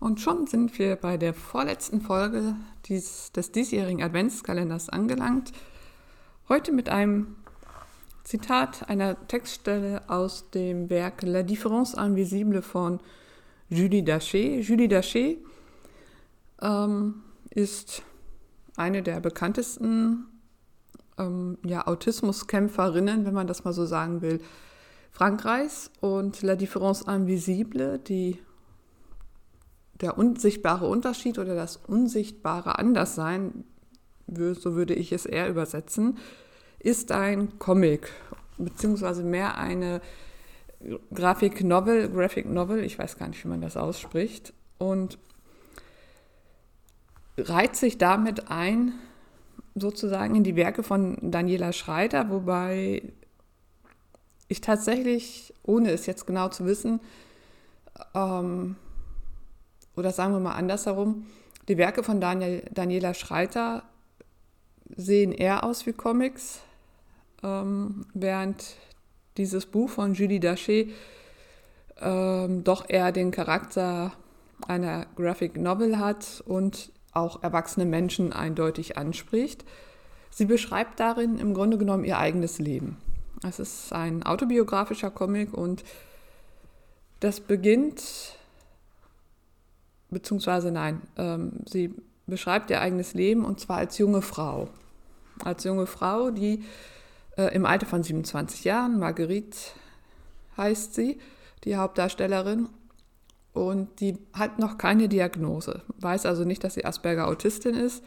Und schon sind wir bei der vorletzten Folge dies, des diesjährigen Adventskalenders angelangt. Heute mit einem Zitat einer Textstelle aus dem Werk La Différence Invisible von Julie Daché. Julie Daché ähm, ist eine der bekanntesten ähm, ja, Autismuskämpferinnen, wenn man das mal so sagen will, Frankreichs. Und La Différence Invisible, die der unsichtbare Unterschied oder das unsichtbare Anderssein, so würde ich es eher übersetzen, ist ein Comic, beziehungsweise mehr eine Graphic Novel, Graphic Novel, ich weiß gar nicht, wie man das ausspricht, und reiht sich damit ein, sozusagen in die Werke von Daniela Schreiter, wobei ich tatsächlich, ohne es jetzt genau zu wissen, ähm, oder sagen wir mal andersherum, die Werke von Daniel, Daniela Schreiter sehen eher aus wie Comics, ähm, während dieses Buch von Julie Daché ähm, doch eher den Charakter einer Graphic Novel hat und auch erwachsene Menschen eindeutig anspricht. Sie beschreibt darin im Grunde genommen ihr eigenes Leben. Es ist ein autobiografischer Comic und das beginnt beziehungsweise nein, ähm, sie beschreibt ihr eigenes Leben und zwar als junge Frau. Als junge Frau, die äh, im Alter von 27 Jahren, Marguerite heißt sie, die Hauptdarstellerin, und die hat noch keine Diagnose, weiß also nicht, dass sie Asperger-Autistin ist.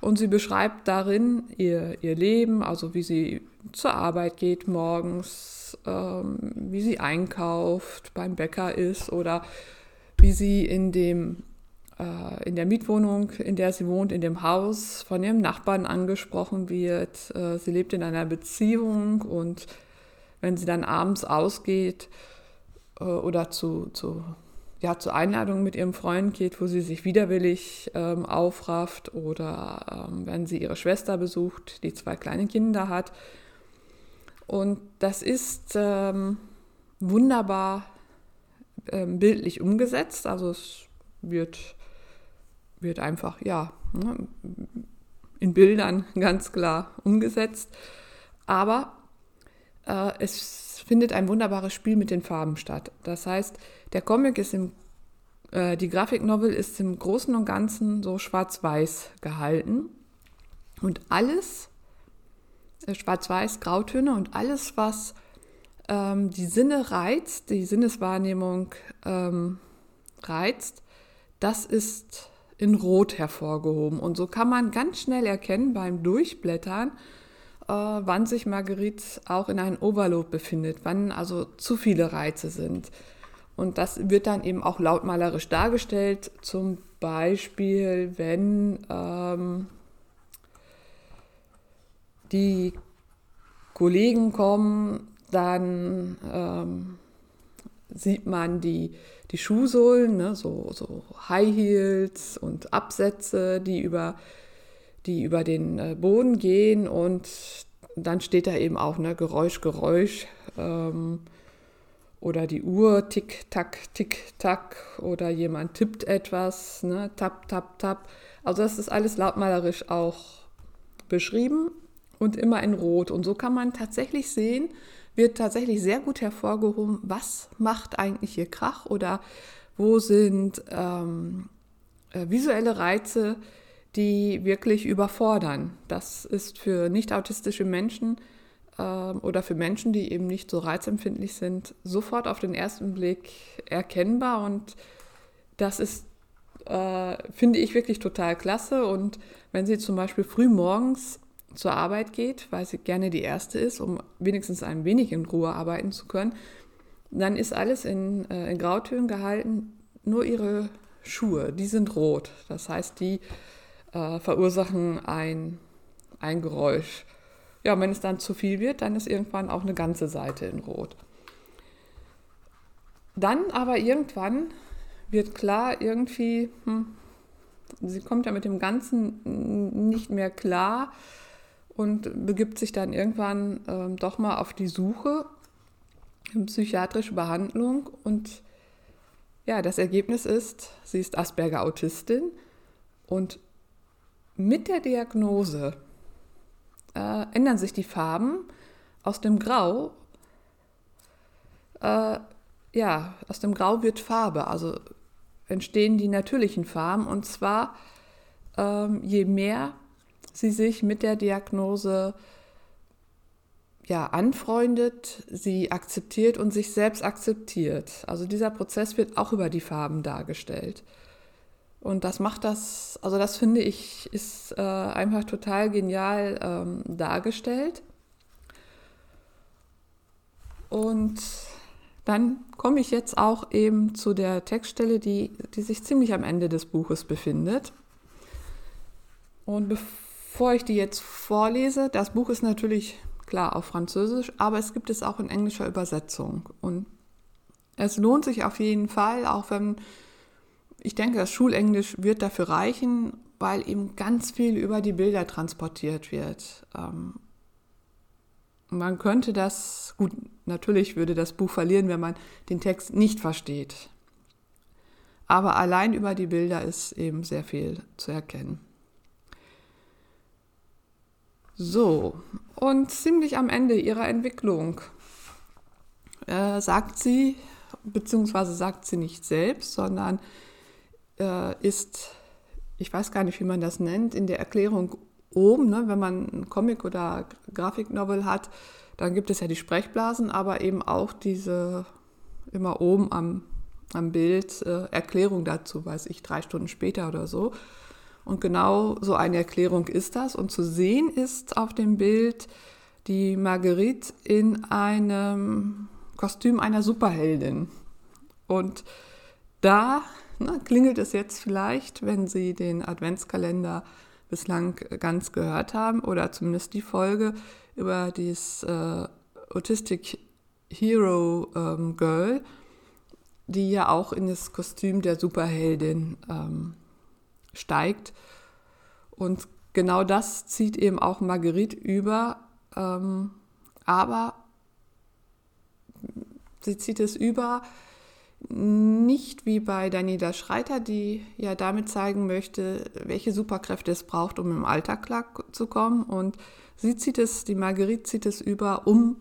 Und sie beschreibt darin ihr, ihr Leben, also wie sie zur Arbeit geht morgens, ähm, wie sie einkauft, beim Bäcker ist oder wie sie in dem äh, in der Mietwohnung, in der sie wohnt, in dem Haus von ihrem Nachbarn angesprochen wird. Äh, sie lebt in einer Beziehung und wenn sie dann abends ausgeht äh, oder zu, zu, ja, zur Einladung mit ihrem Freund geht, wo sie sich widerwillig ähm, aufrafft oder ähm, wenn sie ihre Schwester besucht, die zwei kleine Kinder hat. Und das ist ähm, wunderbar ähm, bildlich umgesetzt. Also es wird, wird einfach, ja, ne, in Bildern ganz klar umgesetzt. Aber äh, es findet ein wunderbares Spiel mit den Farben statt. Das heißt, der Comic ist im, äh, die Grafiknovel ist im Großen und Ganzen so schwarz-weiß gehalten. Und alles, äh, schwarz-weiß, Grautöne und alles, was ähm, die Sinne reizt, die Sinneswahrnehmung ähm, reizt, das ist in Rot hervorgehoben. Und so kann man ganz schnell erkennen beim Durchblättern, äh, wann sich Marguerite auch in einem Overload befindet, wann also zu viele Reize sind. Und das wird dann eben auch lautmalerisch dargestellt, zum Beispiel, wenn ähm, die Kollegen kommen dann ähm, sieht man die, die Schuhsohlen, ne, so, so High Heels und Absätze, die über, die über den äh, Boden gehen und dann steht da eben auch ne, Geräusch, Geräusch ähm, oder die Uhr, tick, tack, tick, tack oder jemand tippt etwas, ne, tap, tap, tap. Also das ist alles lautmalerisch auch beschrieben und immer in Rot. Und so kann man tatsächlich sehen, wird tatsächlich sehr gut hervorgehoben, was macht eigentlich hier Krach oder wo sind ähm, äh, visuelle Reize, die wirklich überfordern. Das ist für nicht autistische Menschen äh, oder für Menschen, die eben nicht so reizempfindlich sind, sofort auf den ersten Blick erkennbar und das ist äh, finde ich wirklich total klasse. Und wenn Sie zum Beispiel früh morgens zur Arbeit geht, weil sie gerne die Erste ist, um wenigstens ein wenig in Ruhe arbeiten zu können, dann ist alles in, äh, in Grautönen gehalten, nur ihre Schuhe, die sind rot. Das heißt, die äh, verursachen ein, ein Geräusch. Ja, und wenn es dann zu viel wird, dann ist irgendwann auch eine ganze Seite in Rot. Dann aber irgendwann wird klar, irgendwie, hm, sie kommt ja mit dem Ganzen nicht mehr klar und begibt sich dann irgendwann ähm, doch mal auf die Suche in psychiatrische Behandlung. Und ja, das Ergebnis ist, sie ist Asperger-Autistin und mit der Diagnose äh, ändern sich die Farben aus dem Grau. Äh, ja, aus dem Grau wird Farbe, also entstehen die natürlichen Farben. Und zwar ähm, je mehr sie sich mit der Diagnose ja, anfreundet, sie akzeptiert und sich selbst akzeptiert. Also dieser Prozess wird auch über die Farben dargestellt. Und das macht das, also das finde ich, ist äh, einfach total genial ähm, dargestellt. Und dann komme ich jetzt auch eben zu der Textstelle, die, die sich ziemlich am Ende des Buches befindet. Und bevor ich die jetzt vorlese, das Buch ist natürlich klar auf Französisch, aber es gibt es auch in englischer Übersetzung. Und es lohnt sich auf jeden Fall, auch wenn ich denke, das Schulenglisch wird dafür reichen, weil eben ganz viel über die Bilder transportiert wird. Ähm, man könnte das, gut, natürlich würde das Buch verlieren, wenn man den Text nicht versteht. Aber allein über die Bilder ist eben sehr viel zu erkennen. So, und ziemlich am Ende ihrer Entwicklung äh, sagt sie, beziehungsweise sagt sie nicht selbst, sondern äh, ist, ich weiß gar nicht, wie man das nennt, in der Erklärung oben, ne, wenn man einen Comic oder Grafiknovel hat, dann gibt es ja die Sprechblasen, aber eben auch diese immer oben am, am Bild äh, Erklärung dazu, weiß ich, drei Stunden später oder so. Und genau so eine Erklärung ist das. Und zu sehen ist auf dem Bild die Marguerite in einem Kostüm einer Superheldin. Und da ne, klingelt es jetzt vielleicht, wenn Sie den Adventskalender bislang ganz gehört haben oder zumindest die Folge über dieses äh, Autistic Hero ähm, Girl, die ja auch in das Kostüm der Superheldin ähm, steigt. Und genau das zieht eben auch Marguerite über, ähm, aber sie zieht es über nicht wie bei Daniela Schreiter, die ja damit zeigen möchte, welche Superkräfte es braucht, um im Alltag klarzukommen. Und sie zieht es, die Marguerite zieht es über, um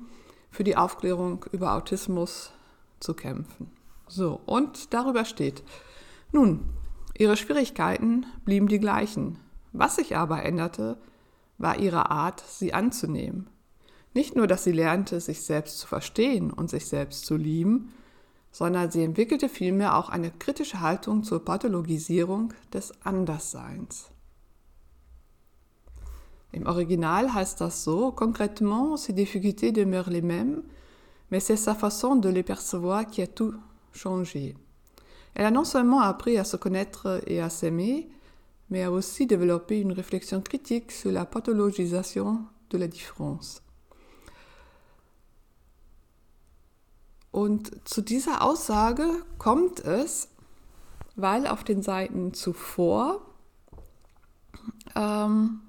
für die Aufklärung über Autismus zu kämpfen. So, und darüber steht. Nun, Ihre Schwierigkeiten blieben die gleichen. Was sich aber änderte, war ihre Art, sie anzunehmen. Nicht nur, dass sie lernte, sich selbst zu verstehen und sich selbst zu lieben, sondern sie entwickelte vielmehr auch eine kritische Haltung zur Pathologisierung des Andersseins. Im Original heißt das so, concrètement, ces difficultés demeurent les mêmes, mais c'est sa façon de les percevoir qui a tout changé. Elle a non seulement appris à se connaître et à s'aimer, mais a aussi développé une réflexion critique sur la pathologisation de la différence. Und zu dieser Aussage kommt es, weil auf den Seiten zuvor ähm,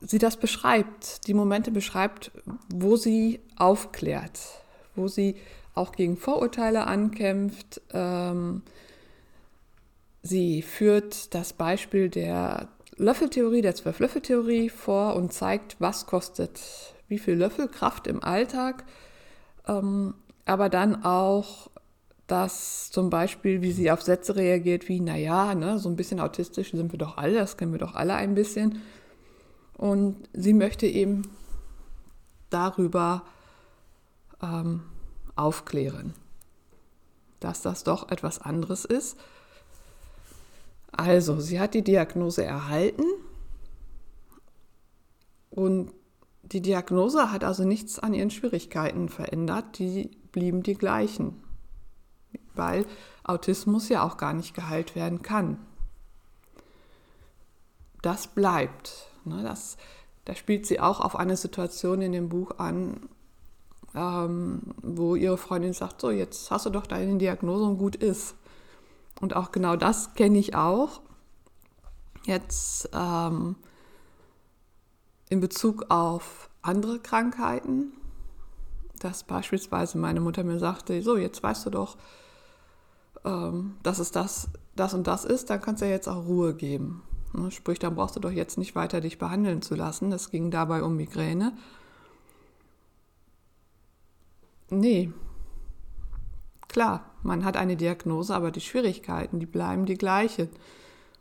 sie das beschreibt, die Momente beschreibt, wo sie aufklärt, wo sie auch gegen Vorurteile ankämpft. Ähm, sie führt das Beispiel der Löffeltheorie, der Zwölf-Löffel-Theorie vor und zeigt, was kostet wie viel Löffel Kraft im Alltag. Ähm, aber dann auch dass zum Beispiel, wie sie auf Sätze reagiert, wie, naja, ne, so ein bisschen autistisch sind wir doch alle, das kennen wir doch alle ein bisschen. Und sie möchte eben darüber ähm, aufklären, dass das doch etwas anderes ist. Also, sie hat die Diagnose erhalten und die Diagnose hat also nichts an ihren Schwierigkeiten verändert, die blieben die gleichen, weil Autismus ja auch gar nicht geheilt werden kann. Das bleibt. Ne, das, da spielt sie auch auf eine Situation in dem Buch an, ähm, wo ihre Freundin sagt, so jetzt hast du doch deine Diagnose und gut ist. Und auch genau das kenne ich auch. Jetzt ähm, in Bezug auf andere Krankheiten, dass beispielsweise meine Mutter mir sagte, so jetzt weißt du doch, ähm, dass es das, das und das ist, dann kannst du ja jetzt auch Ruhe geben. Ne? Sprich, dann brauchst du doch jetzt nicht weiter dich behandeln zu lassen. Es ging dabei um Migräne. Nee. Klar, man hat eine Diagnose, aber die Schwierigkeiten, die bleiben die gleichen.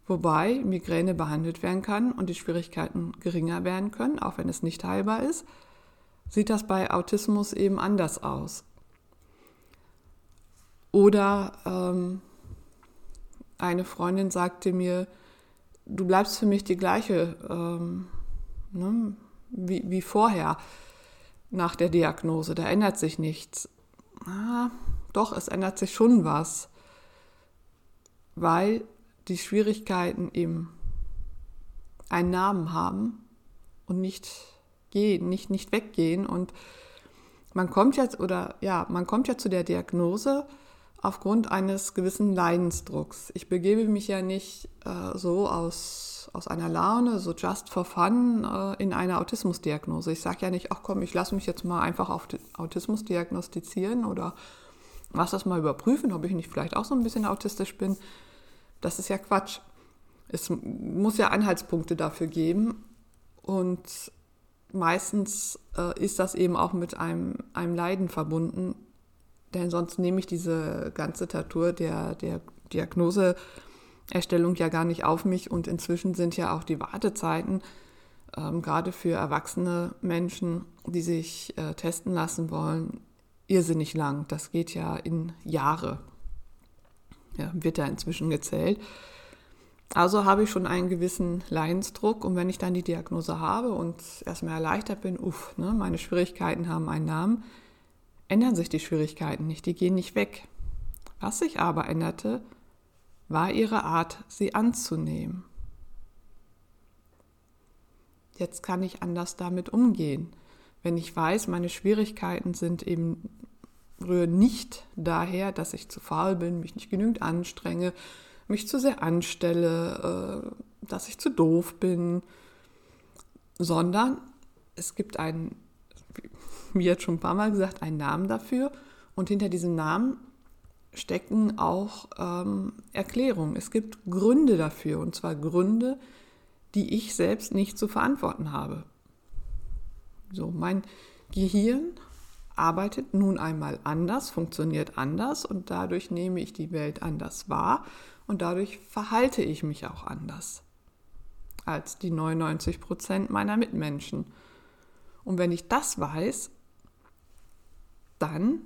Wobei Migräne behandelt werden kann und die Schwierigkeiten geringer werden können, auch wenn es nicht heilbar ist, sieht das bei Autismus eben anders aus. Oder ähm, eine Freundin sagte mir, du bleibst für mich die gleiche ähm, ne, wie, wie vorher nach der Diagnose. Da ändert sich nichts. Ah, doch, es ändert sich schon was, weil die Schwierigkeiten eben einen Namen haben und nicht gehen, nicht, nicht weggehen. Und man kommt jetzt, oder ja, man kommt ja zu der Diagnose, aufgrund eines gewissen Leidensdrucks. Ich begebe mich ja nicht äh, so aus, aus einer Laune, so just for fun, äh, in eine Autismusdiagnose. Ich sage ja nicht, ach komm, ich lasse mich jetzt mal einfach auf Autismus diagnostizieren oder was das mal überprüfen, ob ich nicht vielleicht auch so ein bisschen autistisch bin. Das ist ja Quatsch. Es muss ja Anhaltspunkte dafür geben und meistens äh, ist das eben auch mit einem, einem Leiden verbunden, denn sonst nehme ich diese ganze Tatur der, der Diagnoseerstellung ja gar nicht auf mich. Und inzwischen sind ja auch die Wartezeiten, ähm, gerade für erwachsene Menschen, die sich äh, testen lassen wollen, irrsinnig lang. Das geht ja in Jahre. Ja, wird da inzwischen gezählt. Also habe ich schon einen gewissen Leidensdruck und wenn ich dann die Diagnose habe und erstmal erleichtert bin, uff, ne, meine Schwierigkeiten haben einen Namen, ändern sich die Schwierigkeiten nicht, die gehen nicht weg. Was sich aber änderte, war ihre Art, sie anzunehmen. Jetzt kann ich anders damit umgehen. Wenn ich weiß, meine Schwierigkeiten sind eben rühren nicht daher, dass ich zu faul bin, mich nicht genügend anstrenge, mich zu sehr anstelle, äh, dass ich zu doof bin, sondern es gibt einen wie jetzt schon ein paar Mal gesagt, einen Namen dafür. Und hinter diesem Namen stecken auch ähm, Erklärungen. Es gibt Gründe dafür, und zwar Gründe, die ich selbst nicht zu verantworten habe. So, mein Gehirn arbeitet nun einmal anders, funktioniert anders und dadurch nehme ich die Welt anders wahr und dadurch verhalte ich mich auch anders als die 99 Prozent meiner Mitmenschen. Und wenn ich das weiß, dann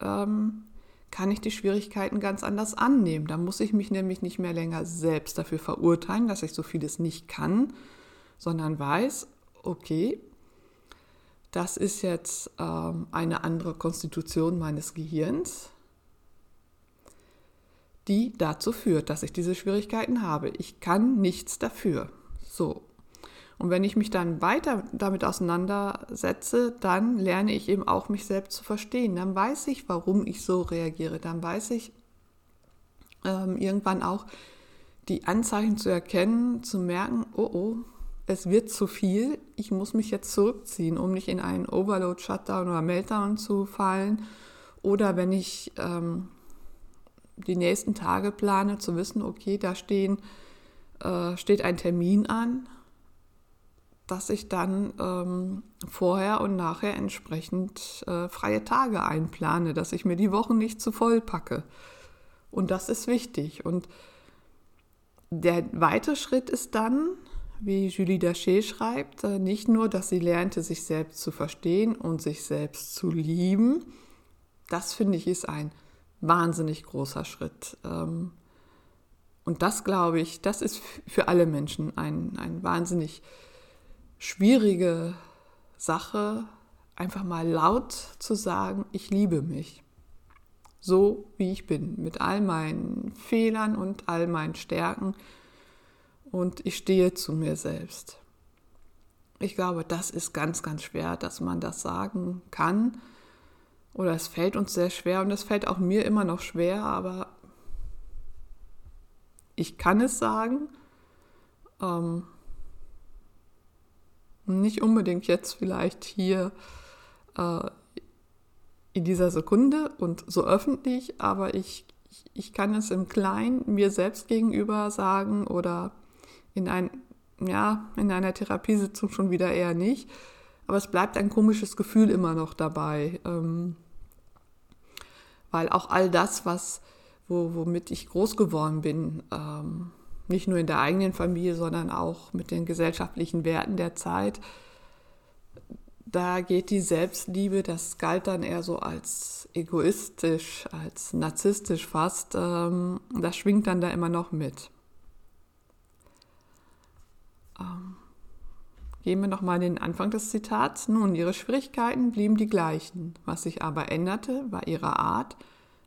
ähm, kann ich die Schwierigkeiten ganz anders annehmen. Da muss ich mich nämlich nicht mehr länger selbst dafür verurteilen, dass ich so vieles nicht kann, sondern weiß, okay, das ist jetzt ähm, eine andere Konstitution meines Gehirns, die dazu führt, dass ich diese Schwierigkeiten habe. Ich kann nichts dafür. So, und wenn ich mich dann weiter damit auseinandersetze, dann lerne ich eben auch mich selbst zu verstehen. Dann weiß ich, warum ich so reagiere. Dann weiß ich ähm, irgendwann auch die Anzeichen zu erkennen, zu merken, oh oh, es wird zu viel, ich muss mich jetzt zurückziehen, um nicht in einen Overload, Shutdown oder Meltdown zu fallen. Oder wenn ich ähm, die nächsten Tage plane, zu wissen, okay, da stehen, äh, steht ein Termin an dass ich dann ähm, vorher und nachher entsprechend äh, freie Tage einplane, dass ich mir die Wochen nicht zu voll packe. Und das ist wichtig. Und der weitere Schritt ist dann, wie Julie Daché schreibt, äh, nicht nur, dass sie lernte, sich selbst zu verstehen und sich selbst zu lieben. Das finde ich ist ein wahnsinnig großer Schritt. Ähm, und das glaube ich, das ist für alle Menschen ein, ein wahnsinnig schwierige Sache, einfach mal laut zu sagen, ich liebe mich. So wie ich bin, mit all meinen Fehlern und all meinen Stärken. Und ich stehe zu mir selbst. Ich glaube, das ist ganz, ganz schwer, dass man das sagen kann. Oder es fällt uns sehr schwer und es fällt auch mir immer noch schwer, aber ich kann es sagen. Ähm, nicht unbedingt jetzt vielleicht hier äh, in dieser Sekunde und so öffentlich, aber ich ich kann es im Kleinen mir selbst gegenüber sagen oder in, ein, ja, in einer Therapiesitzung schon wieder eher nicht. Aber es bleibt ein komisches Gefühl immer noch dabei. Ähm, weil auch all das, was, wo, womit ich groß geworden bin, ähm, nicht nur in der eigenen Familie, sondern auch mit den gesellschaftlichen Werten der Zeit, da geht die Selbstliebe, das galt dann eher so als egoistisch, als narzisstisch fast, ähm, das schwingt dann da immer noch mit. Ähm, gehen wir nochmal in den Anfang des Zitats. Nun, ihre Schwierigkeiten blieben die gleichen. Was sich aber änderte, war ihre Art,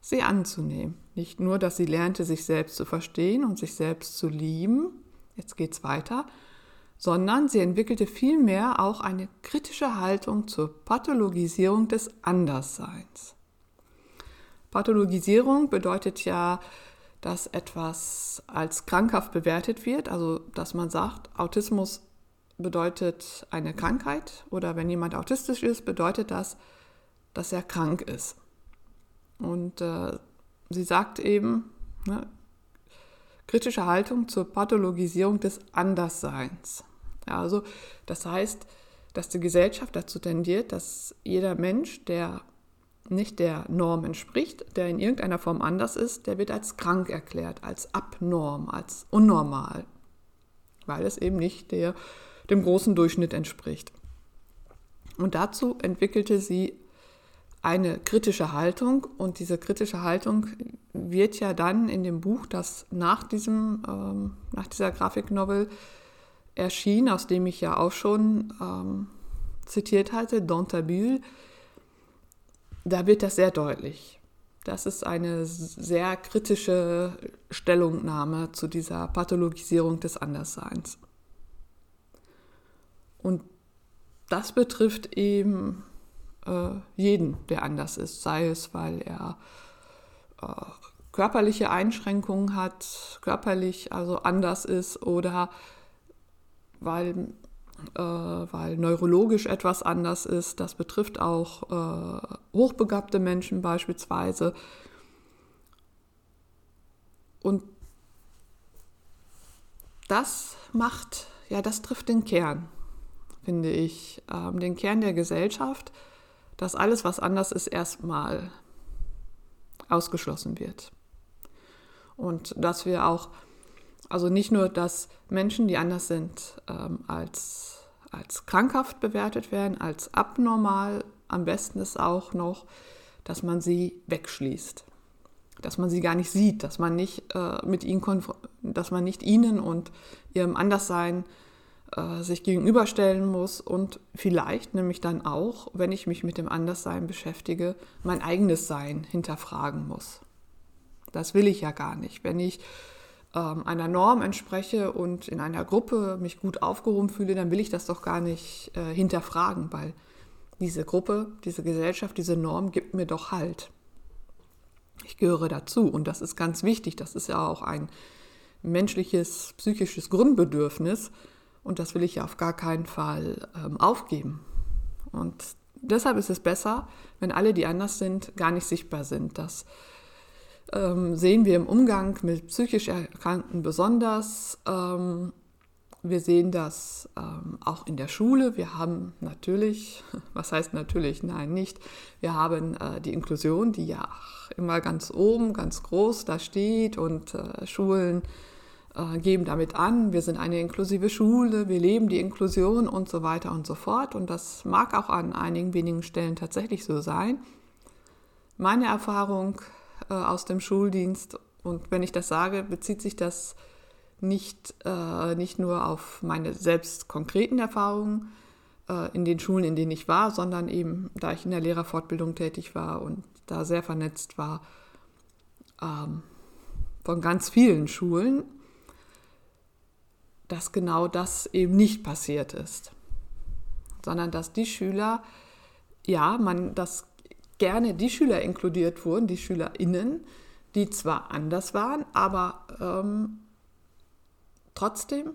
sie anzunehmen. Nicht nur, dass sie lernte, sich selbst zu verstehen und sich selbst zu lieben, jetzt geht's weiter, sondern sie entwickelte vielmehr auch eine kritische Haltung zur Pathologisierung des Andersseins. Pathologisierung bedeutet ja, dass etwas als krankhaft bewertet wird, also dass man sagt, Autismus bedeutet eine Krankheit oder wenn jemand autistisch ist, bedeutet das, dass er krank ist. Und äh, sie sagt eben, ne, kritische Haltung zur Pathologisierung des Andersseins. Ja, also das heißt, dass die Gesellschaft dazu tendiert, dass jeder Mensch, der nicht der Norm entspricht, der in irgendeiner Form anders ist, der wird als krank erklärt, als abnorm, als unnormal, weil es eben nicht der, dem großen Durchschnitt entspricht. Und dazu entwickelte sie eine kritische Haltung und diese kritische Haltung wird ja dann in dem Buch, das nach, diesem, ähm, nach dieser Grafiknovel erschien, aus dem ich ja auch schon ähm, zitiert hatte, Dantabule, da wird das sehr deutlich. Das ist eine sehr kritische Stellungnahme zu dieser Pathologisierung des Andersseins. Und das betrifft eben äh, jeden, der anders ist, sei es, weil er äh, körperliche Einschränkungen hat, körperlich also anders ist oder weil, äh, weil neurologisch etwas anders ist. Das betrifft auch äh, hochbegabte Menschen beispielsweise. Und das macht, ja, das trifft den Kern, finde ich, ähm, den Kern der Gesellschaft dass alles, was anders ist, erstmal ausgeschlossen wird. Und dass wir auch, also nicht nur, dass Menschen, die anders sind, ähm, als, als krankhaft bewertet werden, als abnormal, am besten ist auch noch, dass man sie wegschließt. Dass man sie gar nicht sieht, dass man nicht äh, mit ihnen, dass man nicht ihnen und ihrem Anderssein äh, sich gegenüberstellen muss und vielleicht nämlich dann auch, wenn ich mich mit dem Anderssein beschäftige, mein eigenes Sein hinterfragen muss. Das will ich ja gar nicht. Wenn ich ähm, einer Norm entspreche und in einer Gruppe mich gut aufgehoben fühle, dann will ich das doch gar nicht äh, hinterfragen, weil diese Gruppe, diese Gesellschaft, diese Norm gibt mir doch Halt. Ich gehöre dazu und das ist ganz wichtig. Das ist ja auch ein menschliches, psychisches Grundbedürfnis, und das will ich ja auf gar keinen Fall ähm, aufgeben. Und deshalb ist es besser, wenn alle, die anders sind, gar nicht sichtbar sind. Das ähm, sehen wir im Umgang mit psychisch Erkrankten besonders. Ähm, wir sehen das ähm, auch in der Schule. Wir haben natürlich, was heißt natürlich? Nein, nicht. Wir haben äh, die Inklusion, die ja immer ganz oben, ganz groß da steht und äh, Schulen äh, geben damit an, wir sind eine inklusive Schule, wir leben die Inklusion und so weiter und so fort. Und das mag auch an einigen wenigen Stellen tatsächlich so sein. Meine Erfahrung äh, aus dem Schuldienst, und wenn ich das sage, bezieht sich das nicht, äh, nicht nur auf meine selbst konkreten Erfahrungen in den Schulen, in denen ich war, sondern eben, da ich in der Lehrerfortbildung tätig war und da sehr vernetzt war, ähm, von ganz vielen Schulen dass genau das eben nicht passiert ist, sondern dass die Schüler, ja, man, dass gerne die Schüler inkludiert wurden, die SchülerInnen, die zwar anders waren, aber ähm, trotzdem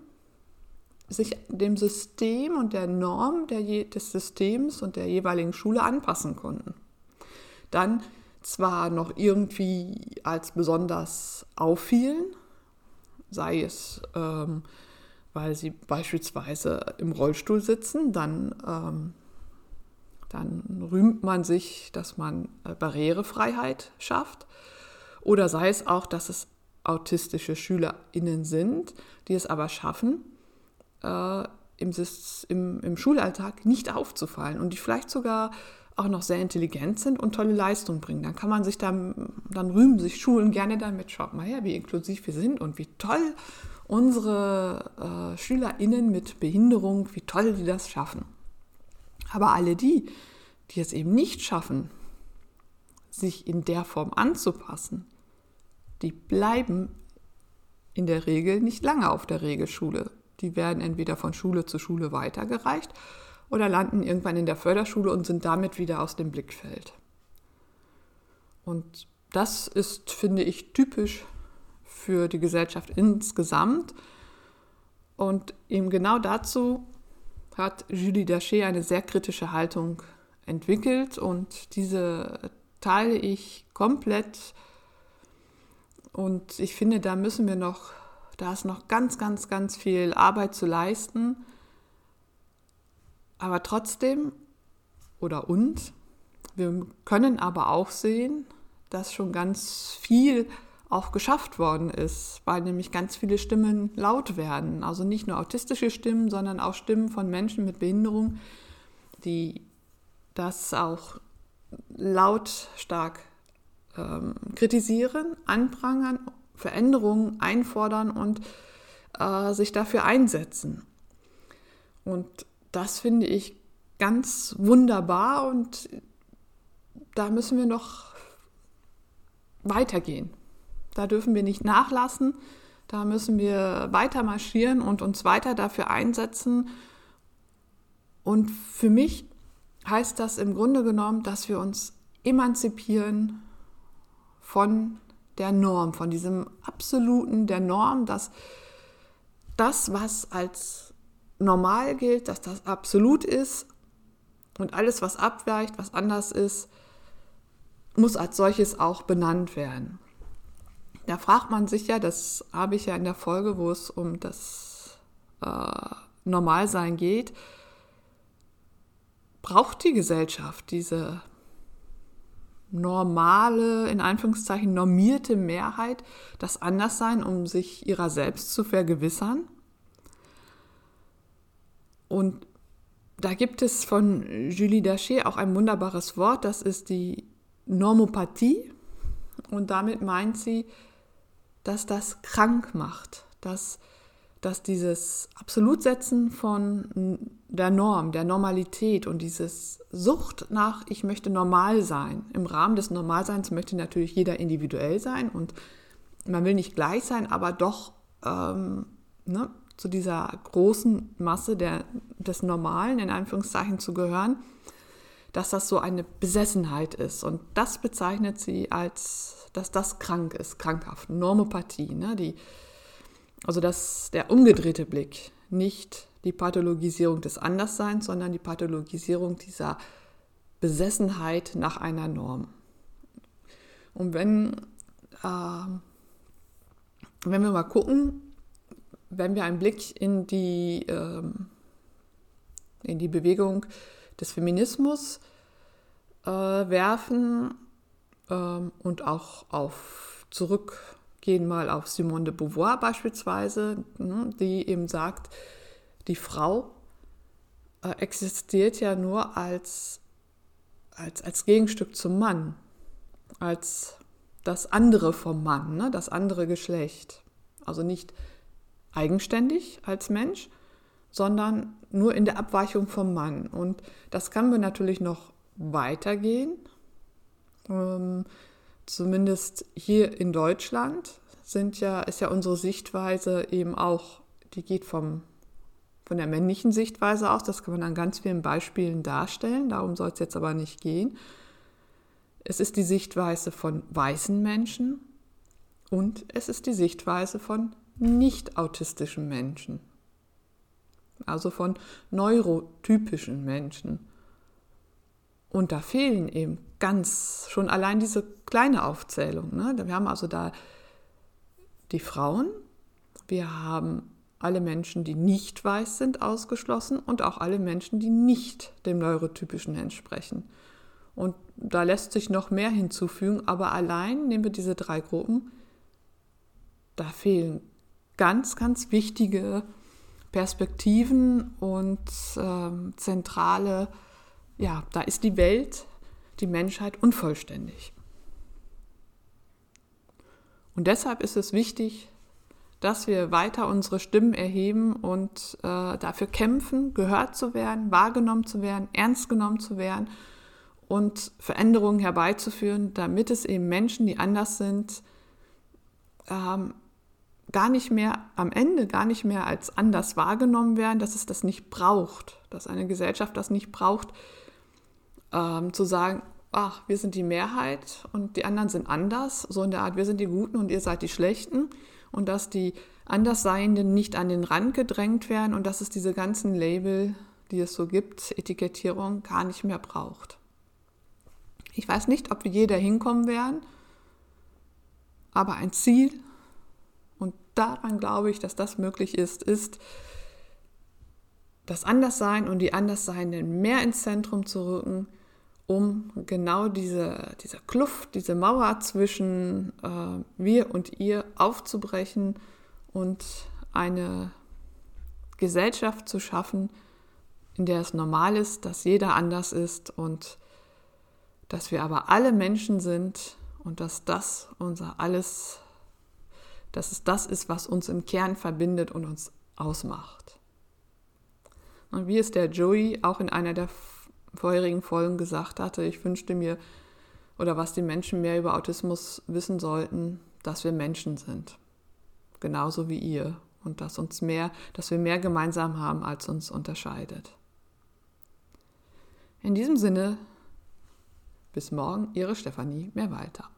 sich dem System und der Norm der, des Systems und der jeweiligen Schule anpassen konnten. Dann zwar noch irgendwie als besonders auffielen, sei es, ähm, weil sie beispielsweise im Rollstuhl sitzen, dann, ähm, dann rühmt man sich, dass man äh, Barrierefreiheit schafft. Oder sei es auch, dass es autistische SchülerInnen sind, die es aber schaffen, äh, im, im, im Schulalltag nicht aufzufallen und die vielleicht sogar auch noch sehr intelligent sind und tolle Leistung bringen. Dann kann man sich dann, dann rühmen sich Schulen gerne damit, schaut mal her, wie inklusiv wir sind und wie toll unsere äh, SchülerInnen mit Behinderung, wie toll die das schaffen. Aber alle die, die es eben nicht schaffen, sich in der Form anzupassen, die bleiben in der Regel nicht lange auf der Regelschule. Die werden entweder von Schule zu Schule weitergereicht oder landen irgendwann in der Förderschule und sind damit wieder aus dem Blickfeld. Und das ist, finde ich, typisch für die Gesellschaft insgesamt. Und eben genau dazu hat Julie Daché eine sehr kritische Haltung entwickelt und diese teile ich komplett. Und ich finde, da müssen wir noch, da ist noch ganz, ganz, ganz viel Arbeit zu leisten. Aber trotzdem, oder und, wir können aber auch sehen, dass schon ganz viel auch geschafft worden ist, weil nämlich ganz viele Stimmen laut werden. Also nicht nur autistische Stimmen, sondern auch Stimmen von Menschen mit Behinderung, die das auch lautstark ähm, kritisieren, anprangern, Veränderungen einfordern und äh, sich dafür einsetzen. Und das finde ich ganz wunderbar und da müssen wir noch weitergehen. Da dürfen wir nicht nachlassen, da müssen wir weiter marschieren und uns weiter dafür einsetzen. Und für mich heißt das im Grunde genommen, dass wir uns emanzipieren von der Norm, von diesem absoluten der Norm, dass das, was als normal gilt, dass das absolut ist und alles, was abweicht, was anders ist, muss als solches auch benannt werden. Da fragt man sich ja, das habe ich ja in der Folge, wo es um das äh, Normalsein geht, braucht die Gesellschaft diese normale, in Anführungszeichen normierte Mehrheit, das Anderssein, um sich ihrer selbst zu vergewissern? Und da gibt es von Julie Daché auch ein wunderbares Wort, das ist die Normopathie. Und damit meint sie, dass das krank macht, dass, dass dieses Absolutsetzen von der Norm, der Normalität und dieses Sucht nach, ich möchte normal sein. Im Rahmen des Normalseins möchte natürlich jeder individuell sein und man will nicht gleich sein, aber doch ähm, ne, zu dieser großen Masse der, des Normalen, in Anführungszeichen, zu gehören, dass das so eine Besessenheit ist. Und das bezeichnet sie als, dass das krank ist, krankhaft, Normopathie. Ne? Die, also das, der umgedrehte Blick, nicht die Pathologisierung des Andersseins, sondern die Pathologisierung dieser Besessenheit nach einer Norm. Und wenn, äh, wenn wir mal gucken, wenn wir einen Blick in die, ähm, in die Bewegung des Feminismus äh, werfen ähm, und auch auf zurückgehen mal auf Simone de Beauvoir beispielsweise, ne, die eben sagt, die Frau äh, existiert ja nur als, als, als Gegenstück zum Mann, als das andere vom Mann, ne, das andere Geschlecht. Also nicht eigenständig als Mensch, sondern nur in der Abweichung vom Mann. Und das kann wir natürlich noch weitergehen. Ähm, zumindest hier in Deutschland sind ja, ist ja unsere Sichtweise eben auch, die geht vom, von der männlichen Sichtweise aus. Das kann man an ganz vielen Beispielen darstellen. Darum soll es jetzt aber nicht gehen. Es ist die Sichtweise von weißen Menschen und es ist die Sichtweise von nicht autistischen Menschen, also von neurotypischen Menschen. Und da fehlen eben ganz, schon allein diese kleine Aufzählung. Ne? Wir haben also da die Frauen, wir haben alle Menschen, die nicht weiß sind, ausgeschlossen und auch alle Menschen, die nicht dem Neurotypischen entsprechen. Und da lässt sich noch mehr hinzufügen, aber allein nehmen wir diese drei Gruppen, da fehlen ganz, ganz wichtige Perspektiven und ähm, zentrale, ja, da ist die Welt, die Menschheit unvollständig. Und deshalb ist es wichtig, dass wir weiter unsere Stimmen erheben und äh, dafür kämpfen, gehört zu werden, wahrgenommen zu werden, ernst genommen zu werden und Veränderungen herbeizuführen, damit es eben Menschen, die anders sind, ähm, gar nicht mehr am Ende gar nicht mehr als anders wahrgenommen werden, dass es das nicht braucht, dass eine Gesellschaft das nicht braucht, ähm, zu sagen, ach, wir sind die Mehrheit und die anderen sind anders, so in der Art, wir sind die Guten und ihr seid die Schlechten und dass die Andersseienden nicht an den Rand gedrängt werden und dass es diese ganzen Label, die es so gibt, Etikettierung, gar nicht mehr braucht. Ich weiß nicht, ob wir jeder hinkommen werden, aber ein Ziel und daran glaube ich, dass das möglich ist, ist, das Anderssein und die Andersseienden mehr ins Zentrum zu rücken, um genau diese, diese Kluft, diese Mauer zwischen äh, wir und ihr aufzubrechen und eine Gesellschaft zu schaffen, in der es normal ist, dass jeder anders ist und dass wir aber alle Menschen sind und dass das unser alles dass es das ist, was uns im Kern verbindet und uns ausmacht. Und wie es der Joey auch in einer der vorherigen Folgen gesagt hatte, ich wünschte mir, oder was die Menschen mehr über Autismus wissen sollten, dass wir Menschen sind. Genauso wie ihr. Und dass uns mehr, dass wir mehr gemeinsam haben, als uns unterscheidet. In diesem Sinne, bis morgen, Ihre Stefanie Mehrwalter.